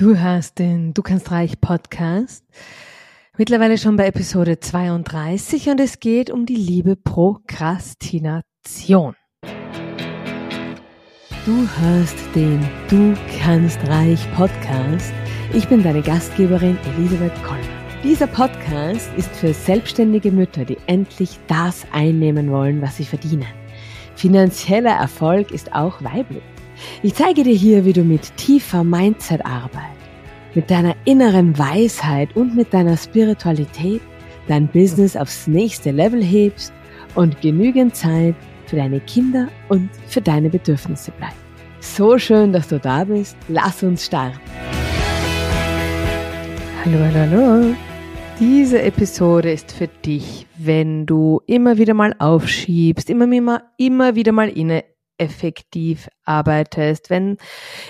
Du hörst den Du kannst reich Podcast. Mittlerweile schon bei Episode 32 und es geht um die liebe Prokrastination. Du hörst den Du kannst reich Podcast. Ich bin deine Gastgeberin Elisabeth Kollner. Dieser Podcast ist für selbstständige Mütter, die endlich das einnehmen wollen, was sie verdienen. Finanzieller Erfolg ist auch weiblich. Ich zeige dir hier, wie du mit tiefer Mindset-Arbeit, mit deiner inneren Weisheit und mit deiner Spiritualität dein Business aufs nächste Level hebst und genügend Zeit für deine Kinder und für deine Bedürfnisse bleibt. So schön, dass du da bist. Lass uns starten. Hallo, hallo, hallo. Diese Episode ist für dich, wenn du immer wieder mal aufschiebst, immer, immer, immer wieder mal inne effektiv arbeitest, wenn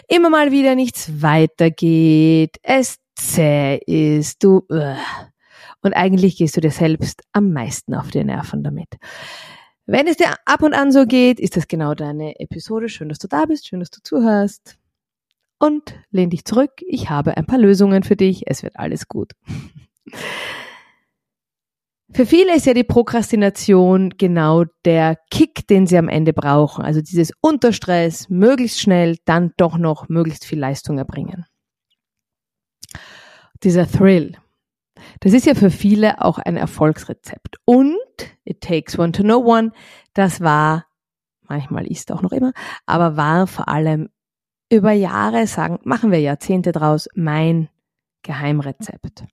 immer mal wieder nichts weitergeht, es zäh ist, du uh, und eigentlich gehst du dir selbst am meisten auf die Nerven damit. Wenn es dir ab und an so geht, ist das genau deine Episode. Schön, dass du da bist, schön, dass du zuhörst. Und lehn dich zurück, ich habe ein paar Lösungen für dich, es wird alles gut. Für viele ist ja die Prokrastination genau der Kick, den sie am Ende brauchen. Also dieses Unterstress, möglichst schnell, dann doch noch möglichst viel Leistung erbringen. Dieser Thrill. Das ist ja für viele auch ein Erfolgsrezept. Und it takes one to know one. Das war, manchmal ist auch noch immer, aber war vor allem über Jahre, sagen, machen wir Jahrzehnte draus, mein Geheimrezept.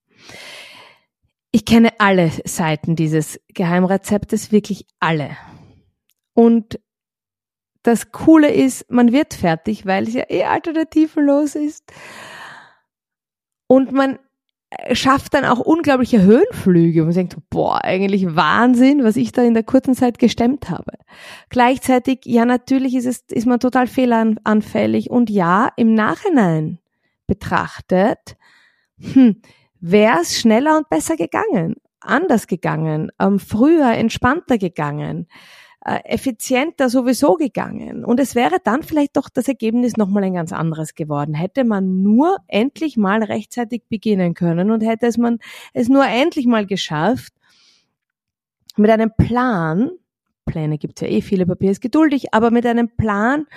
Ich kenne alle Seiten dieses Geheimrezeptes, wirklich alle. Und das Coole ist, man wird fertig, weil es ja eh alternativenlos ist. Und man schafft dann auch unglaubliche Höhenflüge. Man denkt, boah, eigentlich Wahnsinn, was ich da in der kurzen Zeit gestemmt habe. Gleichzeitig, ja, natürlich ist es, ist man total fehleranfällig. Und ja, im Nachhinein betrachtet, hm, wäre es schneller und besser gegangen, anders gegangen, ähm, früher entspannter gegangen, äh, effizienter sowieso gegangen. Und es wäre dann vielleicht doch das Ergebnis nochmal ein ganz anderes geworden. Hätte man nur endlich mal rechtzeitig beginnen können und hätte es man es nur endlich mal geschafft, mit einem Plan, Pläne gibt's ja eh, viele Papier ist geduldig, aber mit einem Plan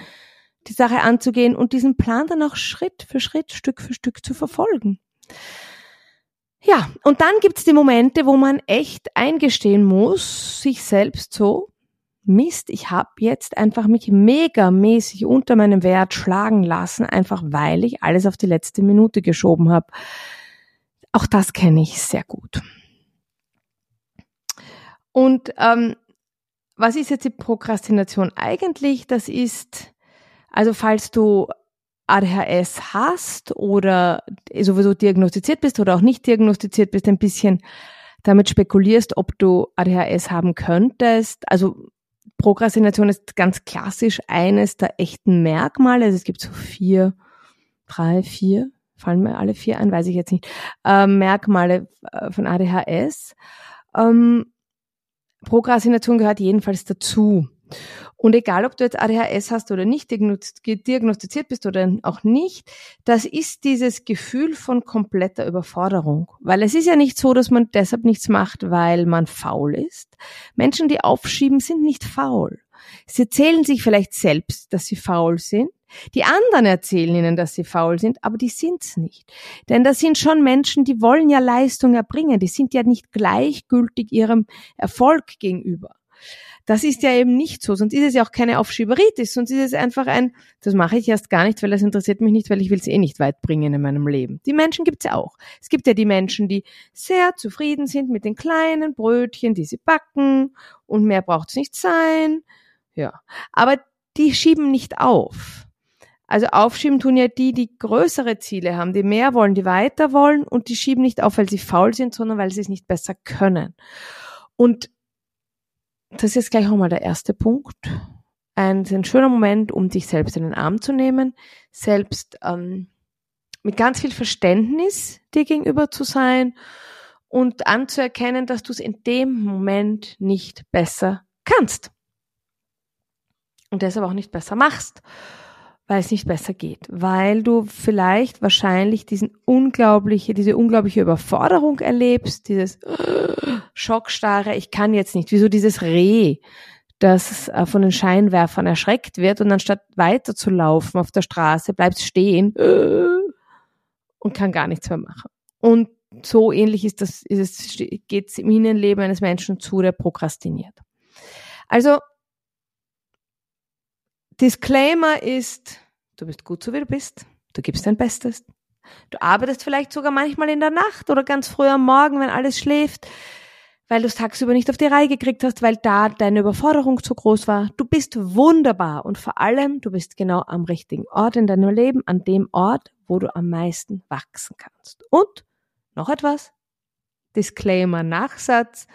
die Sache anzugehen und diesen Plan dann auch Schritt für Schritt, Stück für Stück zu verfolgen. Ja, und dann gibt's die Momente, wo man echt eingestehen muss, sich selbst so, Mist, ich habe jetzt einfach mich megamäßig unter meinem Wert schlagen lassen, einfach weil ich alles auf die letzte Minute geschoben habe. Auch das kenne ich sehr gut. Und ähm, was ist jetzt die Prokrastination eigentlich? Das ist, also falls du ADHS hast oder sowieso diagnostiziert bist oder auch nicht diagnostiziert bist, ein bisschen damit spekulierst, ob du ADHS haben könntest. Also Prokrastination ist ganz klassisch eines der echten Merkmale. Also es gibt so vier, drei, vier, fallen mir alle vier ein, weiß ich jetzt nicht, äh, Merkmale äh, von ADHS. Ähm, Prokrastination gehört jedenfalls dazu. Und egal, ob du jetzt ADHS hast oder nicht diagnostiziert bist oder auch nicht, das ist dieses Gefühl von kompletter Überforderung. Weil es ist ja nicht so, dass man deshalb nichts macht, weil man faul ist. Menschen, die aufschieben, sind nicht faul. Sie erzählen sich vielleicht selbst, dass sie faul sind. Die anderen erzählen ihnen, dass sie faul sind, aber die sind's nicht. Denn das sind schon Menschen, die wollen ja Leistung erbringen. Die sind ja nicht gleichgültig ihrem Erfolg gegenüber. Das ist ja eben nicht so, sonst ist es ja auch keine Aufschieberitis, sonst ist es einfach ein, das mache ich erst gar nicht, weil das interessiert mich nicht, weil ich will es eh nicht weit bringen in meinem Leben. Die Menschen gibt's ja auch. Es gibt ja die Menschen, die sehr zufrieden sind mit den kleinen Brötchen, die sie backen und mehr braucht's nicht sein. Ja, aber die schieben nicht auf. Also aufschieben tun ja die, die größere Ziele haben, die mehr wollen, die weiter wollen und die schieben nicht auf, weil sie faul sind, sondern weil sie es nicht besser können. Und das ist jetzt gleich auch mal der erste Punkt. Ein, ein schöner Moment, um dich selbst in den Arm zu nehmen, selbst ähm, mit ganz viel Verständnis dir gegenüber zu sein und anzuerkennen, dass du es in dem Moment nicht besser kannst. Und deshalb auch nicht besser machst. weil es nicht besser geht, weil du vielleicht wahrscheinlich diesen unglaubliche, diese unglaubliche Überforderung erlebst, dieses Schockstarre, ich kann jetzt nicht, wieso dieses Reh, das äh, von den Scheinwerfern erschreckt wird und anstatt weiter zu laufen auf der Straße, bleibt stehen und kann gar nichts mehr machen. Und so ähnlich ist das, ist es, geht es im Innenleben eines Menschen zu, der prokrastiniert. Also Disclaimer ist, du bist gut so wie du bist, du gibst dein Bestes. Du arbeitest vielleicht sogar manchmal in der Nacht oder ganz früh am Morgen, wenn alles schläft, weil du es tagsüber nicht auf die Reihe gekriegt hast, weil da deine Überforderung zu groß war. Du bist wunderbar und vor allem, du bist genau am richtigen Ort in deinem Leben, an dem Ort, wo du am meisten wachsen kannst. Und noch etwas, Disclaimer, Nachsatz,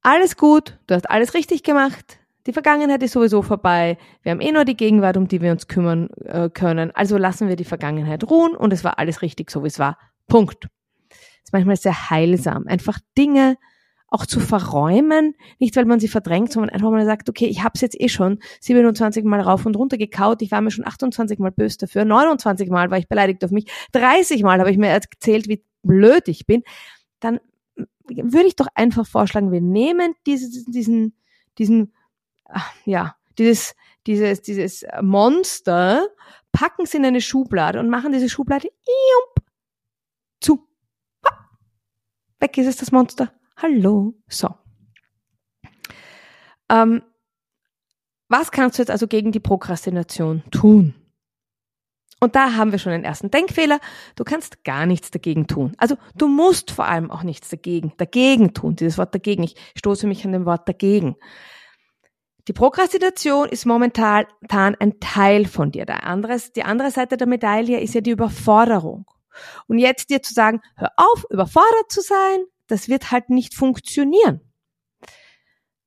alles gut, du hast alles richtig gemacht, die Vergangenheit ist sowieso vorbei. Wir haben eh nur die Gegenwart, um die wir uns kümmern äh, können. Also lassen wir die Vergangenheit ruhen und es war alles richtig, so wie es war. Punkt. Ist manchmal sehr heilsam, einfach Dinge auch zu verräumen, nicht weil man sie verdrängt, sondern einfach mal sagt, okay, ich habe es jetzt eh schon 27 Mal rauf und runter gekaut, ich war mir schon 28 Mal böse dafür, 29 Mal war ich beleidigt auf mich, 30 Mal habe ich mir erzählt, wie blöd ich bin, dann würde ich doch einfach vorschlagen, wir nehmen diese, diesen, diesen ja, dieses, dieses, dieses Monster, packen es in eine Schublade und machen diese Schublade zu. Weg ist es, das Monster. Hallo. So. Ähm, was kannst du jetzt also gegen die Prokrastination tun? Und da haben wir schon den ersten Denkfehler. Du kannst gar nichts dagegen tun. Also du musst vor allem auch nichts dagegen, dagegen tun. Dieses Wort dagegen. Ich stoße mich an dem Wort dagegen. Die Prokrastination ist momentan ein Teil von dir. Der andere, die andere Seite der Medaille ist ja die Überforderung. Und jetzt dir zu sagen, hör auf, überfordert zu sein, das wird halt nicht funktionieren.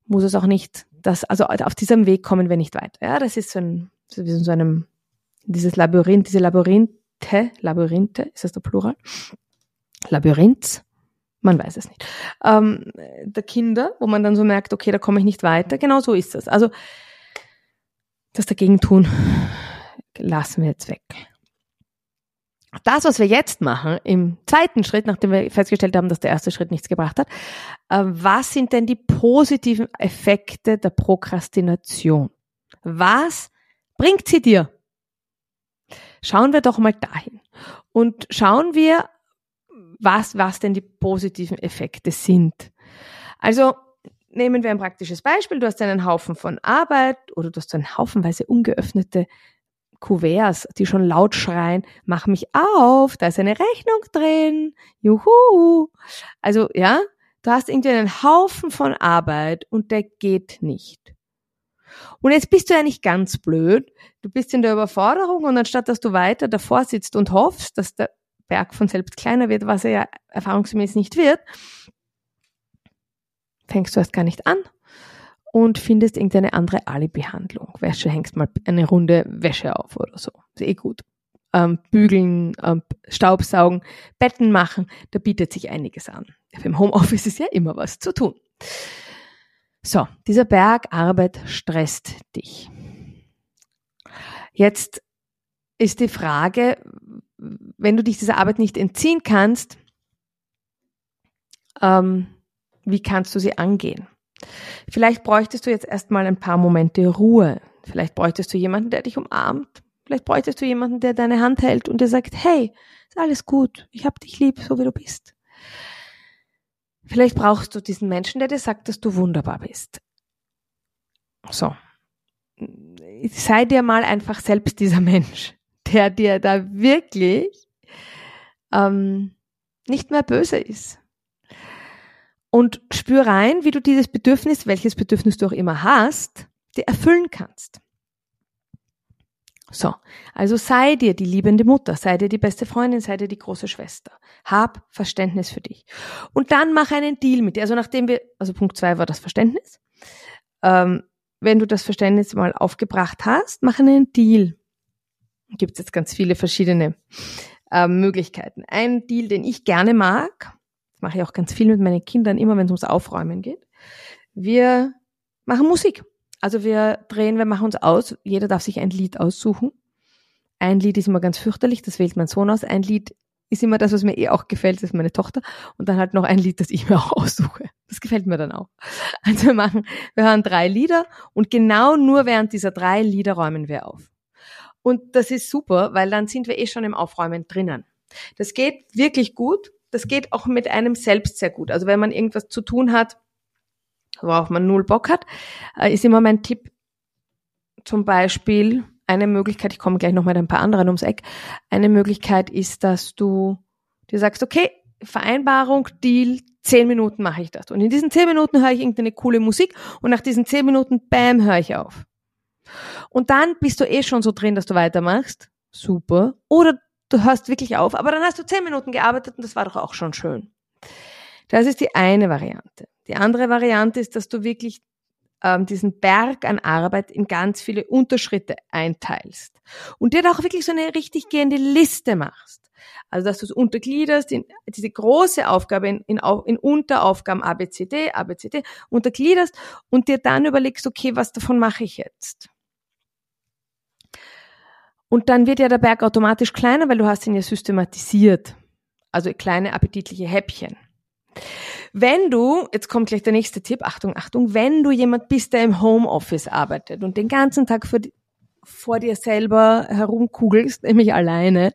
Muss es auch nicht. Das, also auf diesem Weg kommen wir nicht weiter. Ja, das ist so ein, so wie so einem, dieses Labyrinth, diese Labyrinthe, Labyrinthe, ist das der Plural? Labyrinth, man weiß es nicht, ähm, der Kinder, wo man dann so merkt, okay, da komme ich nicht weiter. Genau so ist das. Also das dagegen tun, lassen wir jetzt weg. Das, was wir jetzt machen, im zweiten Schritt, nachdem wir festgestellt haben, dass der erste Schritt nichts gebracht hat, äh, was sind denn die positiven Effekte der Prokrastination? Was bringt sie dir? Schauen wir doch mal dahin. Und schauen wir was, was denn die positiven Effekte sind. Also nehmen wir ein praktisches Beispiel. Du hast einen Haufen von Arbeit oder du hast einen haufenweise ungeöffnete Kuverts, die schon laut schreien, mach mich auf, da ist eine Rechnung drin, juhu. Also, ja, du hast irgendwie einen Haufen von Arbeit und der geht nicht. Und jetzt bist du ja nicht ganz blöd. Du bist in der Überforderung und anstatt dass du weiter davor sitzt und hoffst, dass der Berg von selbst kleiner wird, was er ja erfahrungsgemäß nicht wird, fängst du erst gar nicht an und findest irgendeine andere Alibi-Handlung. Wäsche, hängst mal eine Runde Wäsche auf oder so. Ist eh gut. Ähm, bügeln, ähm, Staubsaugen, Betten machen, da bietet sich einiges an. Im Homeoffice ist ja immer was zu tun. So, dieser Berg Arbeit stresst dich. Jetzt ist die Frage, wenn du dich dieser Arbeit nicht entziehen kannst, ähm, wie kannst du sie angehen? Vielleicht bräuchtest du jetzt erstmal ein paar Momente Ruhe. Vielleicht bräuchtest du jemanden, der dich umarmt. Vielleicht bräuchtest du jemanden, der deine Hand hält und dir sagt, hey, ist alles gut, ich hab dich lieb, so wie du bist. Vielleicht brauchst du diesen Menschen, der dir sagt, dass du wunderbar bist. So. Sei dir mal einfach selbst dieser Mensch der dir da wirklich ähm, nicht mehr böse ist. Und spür rein, wie du dieses Bedürfnis, welches Bedürfnis du auch immer hast, dir erfüllen kannst. So, also sei dir die liebende Mutter, sei dir die beste Freundin, sei dir die große Schwester. Hab Verständnis für dich. Und dann mach einen Deal mit dir. Also nachdem wir, also Punkt zwei war das Verständnis. Ähm, wenn du das Verständnis mal aufgebracht hast, mach einen Deal gibt es jetzt ganz viele verschiedene äh, Möglichkeiten. Ein Deal, den ich gerne mag, das mache ich auch ganz viel mit meinen Kindern, immer wenn es ums Aufräumen geht. Wir machen Musik. Also wir drehen, wir machen uns aus, jeder darf sich ein Lied aussuchen. Ein Lied ist immer ganz fürchterlich, das wählt mein Sohn aus. Ein Lied ist immer das, was mir eh auch gefällt, das ist meine Tochter. Und dann halt noch ein Lied, das ich mir auch aussuche. Das gefällt mir dann auch. Also wir machen, wir hören drei Lieder und genau nur während dieser drei Lieder räumen wir auf. Und das ist super, weil dann sind wir eh schon im Aufräumen drinnen. Das geht wirklich gut. Das geht auch mit einem selbst sehr gut. Also wenn man irgendwas zu tun hat, worauf man null Bock hat, äh, ist immer mein Tipp, zum Beispiel eine Möglichkeit, ich komme gleich noch mit ein paar anderen ums Eck, eine Möglichkeit ist, dass du dir sagst, okay, Vereinbarung, Deal, zehn Minuten mache ich das. Und in diesen zehn Minuten höre ich irgendeine coole Musik und nach diesen zehn Minuten, bam, höre ich auf. Und dann bist du eh schon so drin, dass du weitermachst. Super. Oder du hörst wirklich auf, aber dann hast du zehn Minuten gearbeitet und das war doch auch schon schön. Das ist die eine Variante. Die andere Variante ist, dass du wirklich ähm, diesen Berg an Arbeit in ganz viele Unterschritte einteilst und dir da auch wirklich so eine richtig gehende Liste machst. Also dass du es untergliederst in diese große Aufgabe in, in, in Unteraufgaben ABCD, ABCD, untergliederst und dir dann überlegst, okay, was davon mache ich jetzt? Und dann wird ja der Berg automatisch kleiner, weil du hast ihn ja systematisiert. Also kleine appetitliche Häppchen. Wenn du, jetzt kommt gleich der nächste Tipp, Achtung, Achtung, wenn du jemand bist, der im Homeoffice arbeitet und den ganzen Tag vor, vor dir selber herumkugelst, nämlich alleine,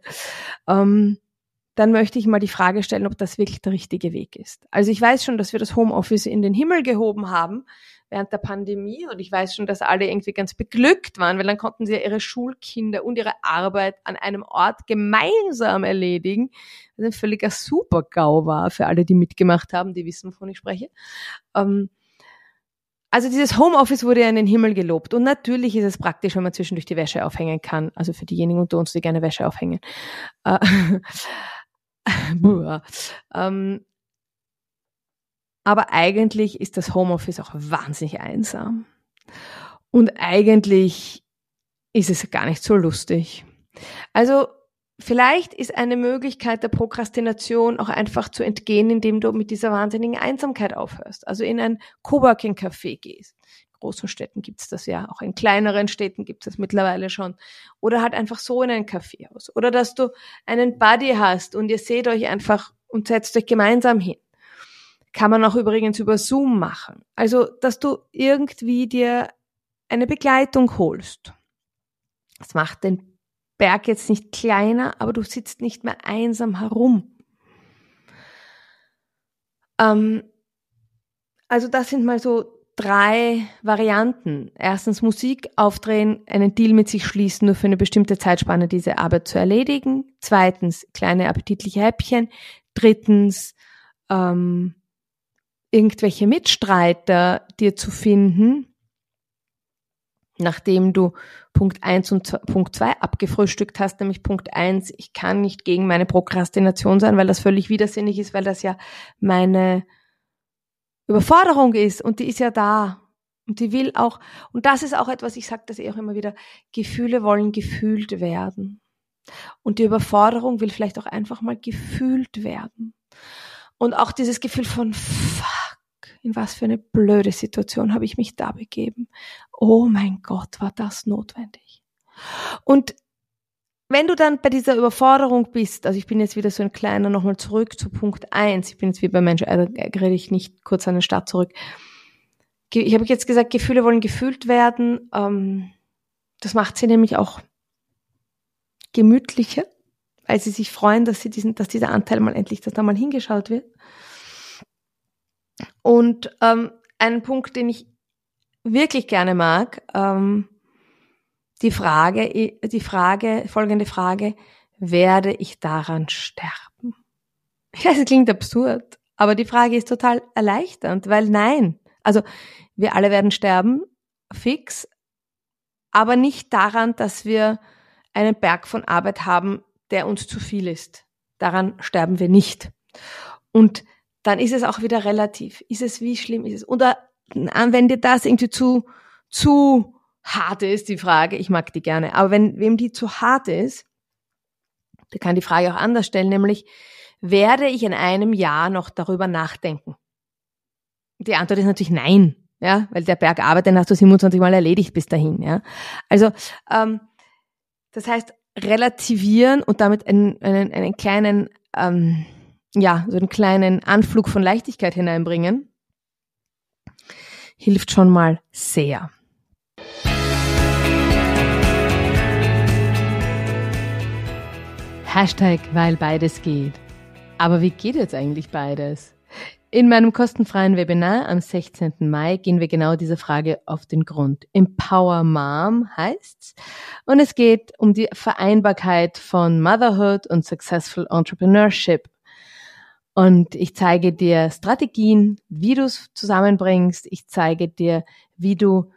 ähm, dann möchte ich mal die Frage stellen, ob das wirklich der richtige Weg ist. Also ich weiß schon, dass wir das Homeoffice in den Himmel gehoben haben, während der Pandemie. Und ich weiß schon, dass alle irgendwie ganz beglückt waren, weil dann konnten sie ja ihre Schulkinder und ihre Arbeit an einem Ort gemeinsam erledigen. Was ein völliger Super-GAU war für alle, die mitgemacht haben, die wissen, wovon ich spreche. Ähm, also dieses Homeoffice wurde ja in den Himmel gelobt. Und natürlich ist es praktisch, wenn man zwischendurch die Wäsche aufhängen kann. Also für diejenigen unter uns, die gerne Wäsche aufhängen. Äh, ähm, aber eigentlich ist das Homeoffice auch wahnsinnig einsam. Und eigentlich ist es gar nicht so lustig. Also vielleicht ist eine Möglichkeit der Prokrastination auch einfach zu entgehen, indem du mit dieser wahnsinnigen Einsamkeit aufhörst. Also in ein Coworking-Café gehst. In großen Städten gibt's das ja, auch in kleineren Städten gibt's das mittlerweile schon. Oder halt einfach so in ein Café aus. Oder dass du einen Buddy hast und ihr seht euch einfach und setzt euch gemeinsam hin. Kann man auch übrigens über Zoom machen. Also, dass du irgendwie dir eine Begleitung holst. Das macht den Berg jetzt nicht kleiner, aber du sitzt nicht mehr einsam herum. Ähm, also das sind mal so drei Varianten. Erstens Musik aufdrehen, einen Deal mit sich schließen, nur für eine bestimmte Zeitspanne diese Arbeit zu erledigen. Zweitens kleine appetitliche Häppchen. Drittens ähm, irgendwelche Mitstreiter dir zu finden, nachdem du Punkt 1 und Punkt 2 abgefrühstückt hast, nämlich Punkt 1, ich kann nicht gegen meine Prokrastination sein, weil das völlig widersinnig ist, weil das ja meine Überforderung ist und die ist ja da. Und die will auch, und das ist auch etwas, ich sage das eh auch immer wieder, Gefühle wollen gefühlt werden. Und die Überforderung will vielleicht auch einfach mal gefühlt werden. Und auch dieses Gefühl von, fuck, in was für eine blöde Situation habe ich mich da begeben. Oh mein Gott, war das notwendig. Und wenn du dann bei dieser Überforderung bist, also ich bin jetzt wieder so ein kleiner, nochmal zurück zu Punkt eins. ich bin jetzt wie bei Mensch, äh, rede ich nicht kurz an den Start zurück. Ich habe jetzt gesagt, Gefühle wollen gefühlt werden. Ähm, das macht sie nämlich auch gemütlicher weil sie sich freuen, dass sie diesen, dass dieser Anteil mal endlich, dass da mal hingeschaut wird. Und ähm, ein Punkt, den ich wirklich gerne mag, ähm, die Frage, die Frage, folgende Frage, werde ich daran sterben? Ich weiß, es klingt absurd, aber die Frage ist total erleichternd, weil nein, also wir alle werden sterben, fix, aber nicht daran, dass wir einen Berg von Arbeit haben, der uns zu viel ist. Daran sterben wir nicht. Und dann ist es auch wieder relativ. Ist es, wie schlimm ist es? Oder wenn dir das irgendwie zu, zu hart ist, die Frage, ich mag die gerne, aber wenn wem die zu hart ist, der kann die Frage auch anders stellen, nämlich, werde ich in einem Jahr noch darüber nachdenken? Die Antwort ist natürlich nein. ja, weil der Berg Arbeit, den hast du 27 Mal erledigt bis dahin, ja. Also, ähm, das heißt, relativieren und damit einen, einen, einen kleinen, ähm, ja, so einen kleinen Anflug von Leichtigkeit hineinbringen, hilft schon mal sehr. Hashtag, weil beides geht. Aber wie geht jetzt eigentlich beides? In meinem kostenfreien Webinar am 16. Mai gehen wir genau dieser Frage auf den Grund. Empower Mom heißt's. Und es geht um die Vereinbarkeit von Motherhood und Successful Entrepreneurship. Und ich zeige dir Strategien, wie du es zusammenbringst. Ich zeige dir, wie du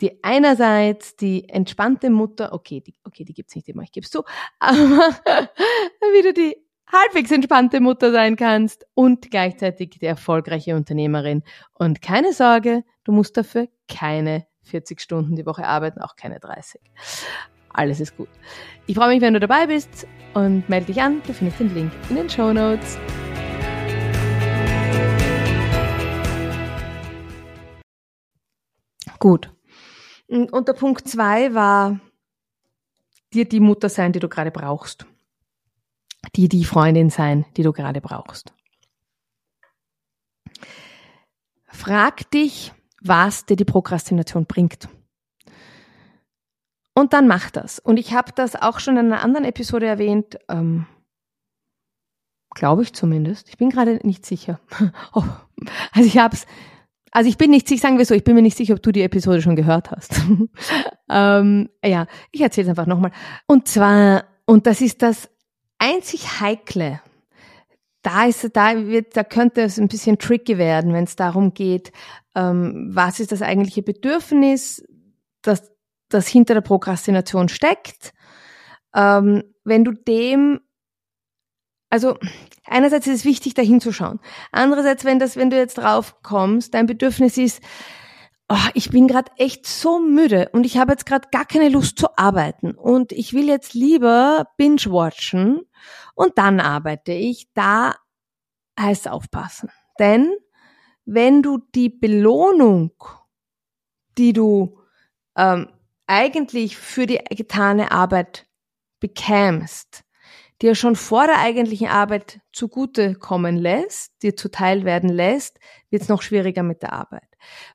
die einerseits die entspannte Mutter, okay, die, okay, die gibt's nicht immer, ich geb's zu, aber wie du die halbwegs entspannte Mutter sein kannst und gleichzeitig die erfolgreiche Unternehmerin. Und keine Sorge, du musst dafür keine 40 Stunden die Woche arbeiten, auch keine 30. Alles ist gut. Ich freue mich, wenn du dabei bist und melde dich an. Du findest den Link in den Show Notes. Gut. Und der Punkt zwei war, dir die Mutter sein, die du gerade brauchst die die Freundin sein, die du gerade brauchst. Frag dich, was dir die Prokrastination bringt. Und dann mach das. Und ich habe das auch schon in einer anderen Episode erwähnt, ähm, glaube ich zumindest. Ich bin gerade nicht sicher. oh, also ich habe es, also ich bin nicht sicher, sagen wir so, ich bin mir nicht sicher, ob du die Episode schon gehört hast. ähm, ja, ich erzähle es einfach nochmal. Und zwar, und das ist das einzig Heikle, da ist, da wird, da könnte es ein bisschen tricky werden, wenn es darum geht, ähm, was ist das eigentliche Bedürfnis, das, das hinter der Prokrastination steckt. Ähm, wenn du dem, also einerseits ist es wichtig, da hinzuschauen. Andererseits, wenn das, wenn du jetzt drauf kommst, dein Bedürfnis ist, oh, ich bin gerade echt so müde und ich habe jetzt gerade gar keine Lust zu arbeiten und ich will jetzt lieber binge-watchen und dann arbeite ich. Da heißt aufpassen. Denn wenn du die Belohnung, die du ähm, eigentlich für die getane Arbeit bekämst, dir schon vor der eigentlichen Arbeit zugute kommen lässt, dir zuteil werden lässt, wird es noch schwieriger mit der Arbeit.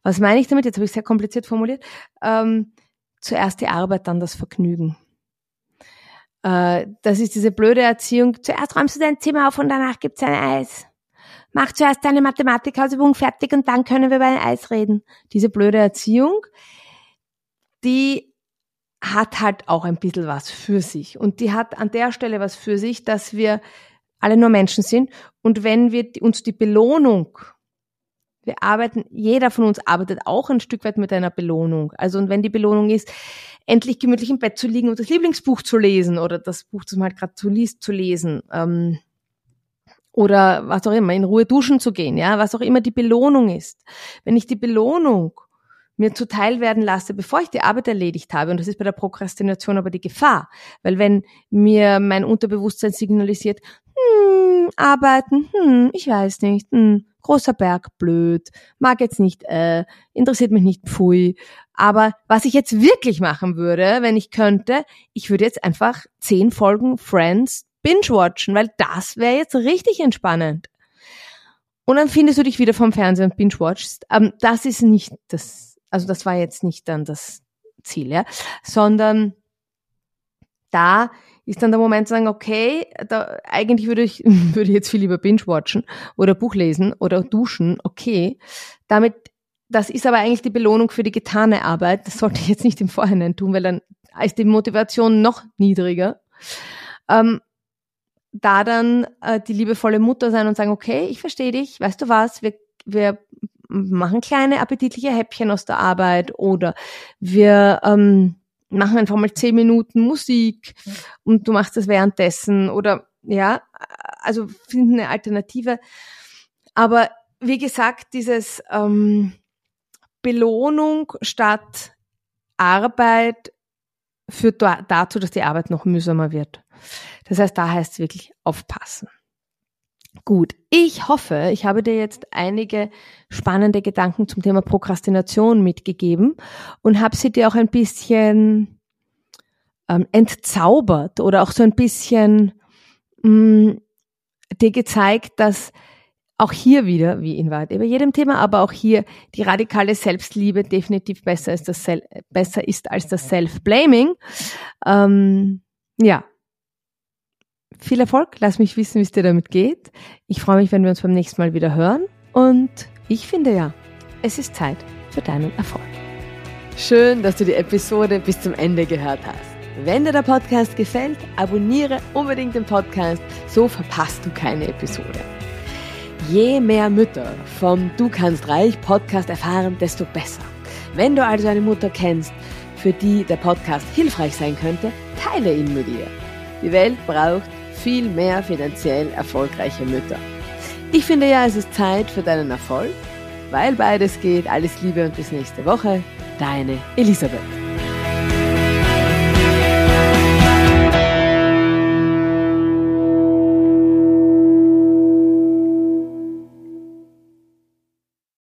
Was meine ich damit? Jetzt habe ich sehr kompliziert formuliert. Ähm, zuerst die Arbeit, dann das Vergnügen. Äh, das ist diese blöde Erziehung. Zuerst räumst du dein Zimmer auf und danach gibt's ein Eis. Mach zuerst deine Mathematikhausübung fertig und dann können wir über ein Eis reden. Diese blöde Erziehung, die hat halt auch ein bisschen was für sich. Und die hat an der Stelle was für sich, dass wir alle nur Menschen sind. Und wenn wir uns die Belohnung wir arbeiten, jeder von uns arbeitet auch ein Stück weit mit einer Belohnung. Also und wenn die Belohnung ist, endlich gemütlich im Bett zu liegen und das Lieblingsbuch zu lesen oder das Buch, das man halt gerade zu liest, zu lesen. Ähm, oder was auch immer, in Ruhe duschen zu gehen, ja, was auch immer die Belohnung ist. Wenn ich die Belohnung mir zuteil werden lasse, bevor ich die Arbeit erledigt habe, und das ist bei der Prokrastination aber die Gefahr, weil wenn mir mein Unterbewusstsein signalisiert, hm, arbeiten, hm, ich weiß nicht, hm, großer Berg, blöd, mag jetzt nicht, äh, interessiert mich nicht, pfui. Aber was ich jetzt wirklich machen würde, wenn ich könnte, ich würde jetzt einfach zehn Folgen Friends binge-watchen, weil das wäre jetzt richtig entspannend. Und dann findest du dich wieder vom Fernsehen und binge-watchst. Ähm, das ist nicht das, also das war jetzt nicht dann das Ziel, ja, sondern da ist dann der Moment zu sagen, okay, da, eigentlich würde ich, würde ich jetzt viel lieber binge-watchen oder Buch lesen oder duschen, okay. Damit, das ist aber eigentlich die Belohnung für die getane Arbeit. Das sollte ich jetzt nicht im Vorhinein tun, weil dann ist die Motivation noch niedriger. Ähm, da dann äh, die liebevolle Mutter sein und sagen, okay, ich verstehe dich, weißt du was, wir, wir machen kleine appetitliche Häppchen aus der Arbeit oder wir ähm, machen einfach mal zehn Minuten Musik und du machst das währenddessen oder ja, also finden eine Alternative. Aber wie gesagt, dieses ähm, Belohnung statt Arbeit führt dazu, dass die Arbeit noch mühsamer wird. Das heißt, da heißt es wirklich aufpassen. Gut, ich hoffe, ich habe dir jetzt einige spannende Gedanken zum Thema Prokrastination mitgegeben und habe sie dir auch ein bisschen ähm, entzaubert oder auch so ein bisschen mh, mm, dir gezeigt, dass auch hier wieder, wie in Wahrheit über jedem Thema, aber auch hier die radikale Selbstliebe definitiv besser ist, das Sel besser ist als das Self-Blaming. Ähm, ja. Viel Erfolg, lass mich wissen, wie es dir damit geht. Ich freue mich, wenn wir uns beim nächsten Mal wieder hören. Und ich finde ja, es ist Zeit für deinen Erfolg. Schön, dass du die Episode bis zum Ende gehört hast. Wenn dir der Podcast gefällt, abonniere unbedingt den Podcast, so verpasst du keine Episode. Je mehr Mütter vom Du kannst reich Podcast erfahren, desto besser. Wenn du also eine Mutter kennst, für die der Podcast hilfreich sein könnte, teile ihn mit ihr. Die Welt braucht viel mehr finanziell erfolgreiche Mütter. Ich finde ja, es ist Zeit für deinen Erfolg, weil beides geht. Alles Liebe und bis nächste Woche. Deine Elisabeth.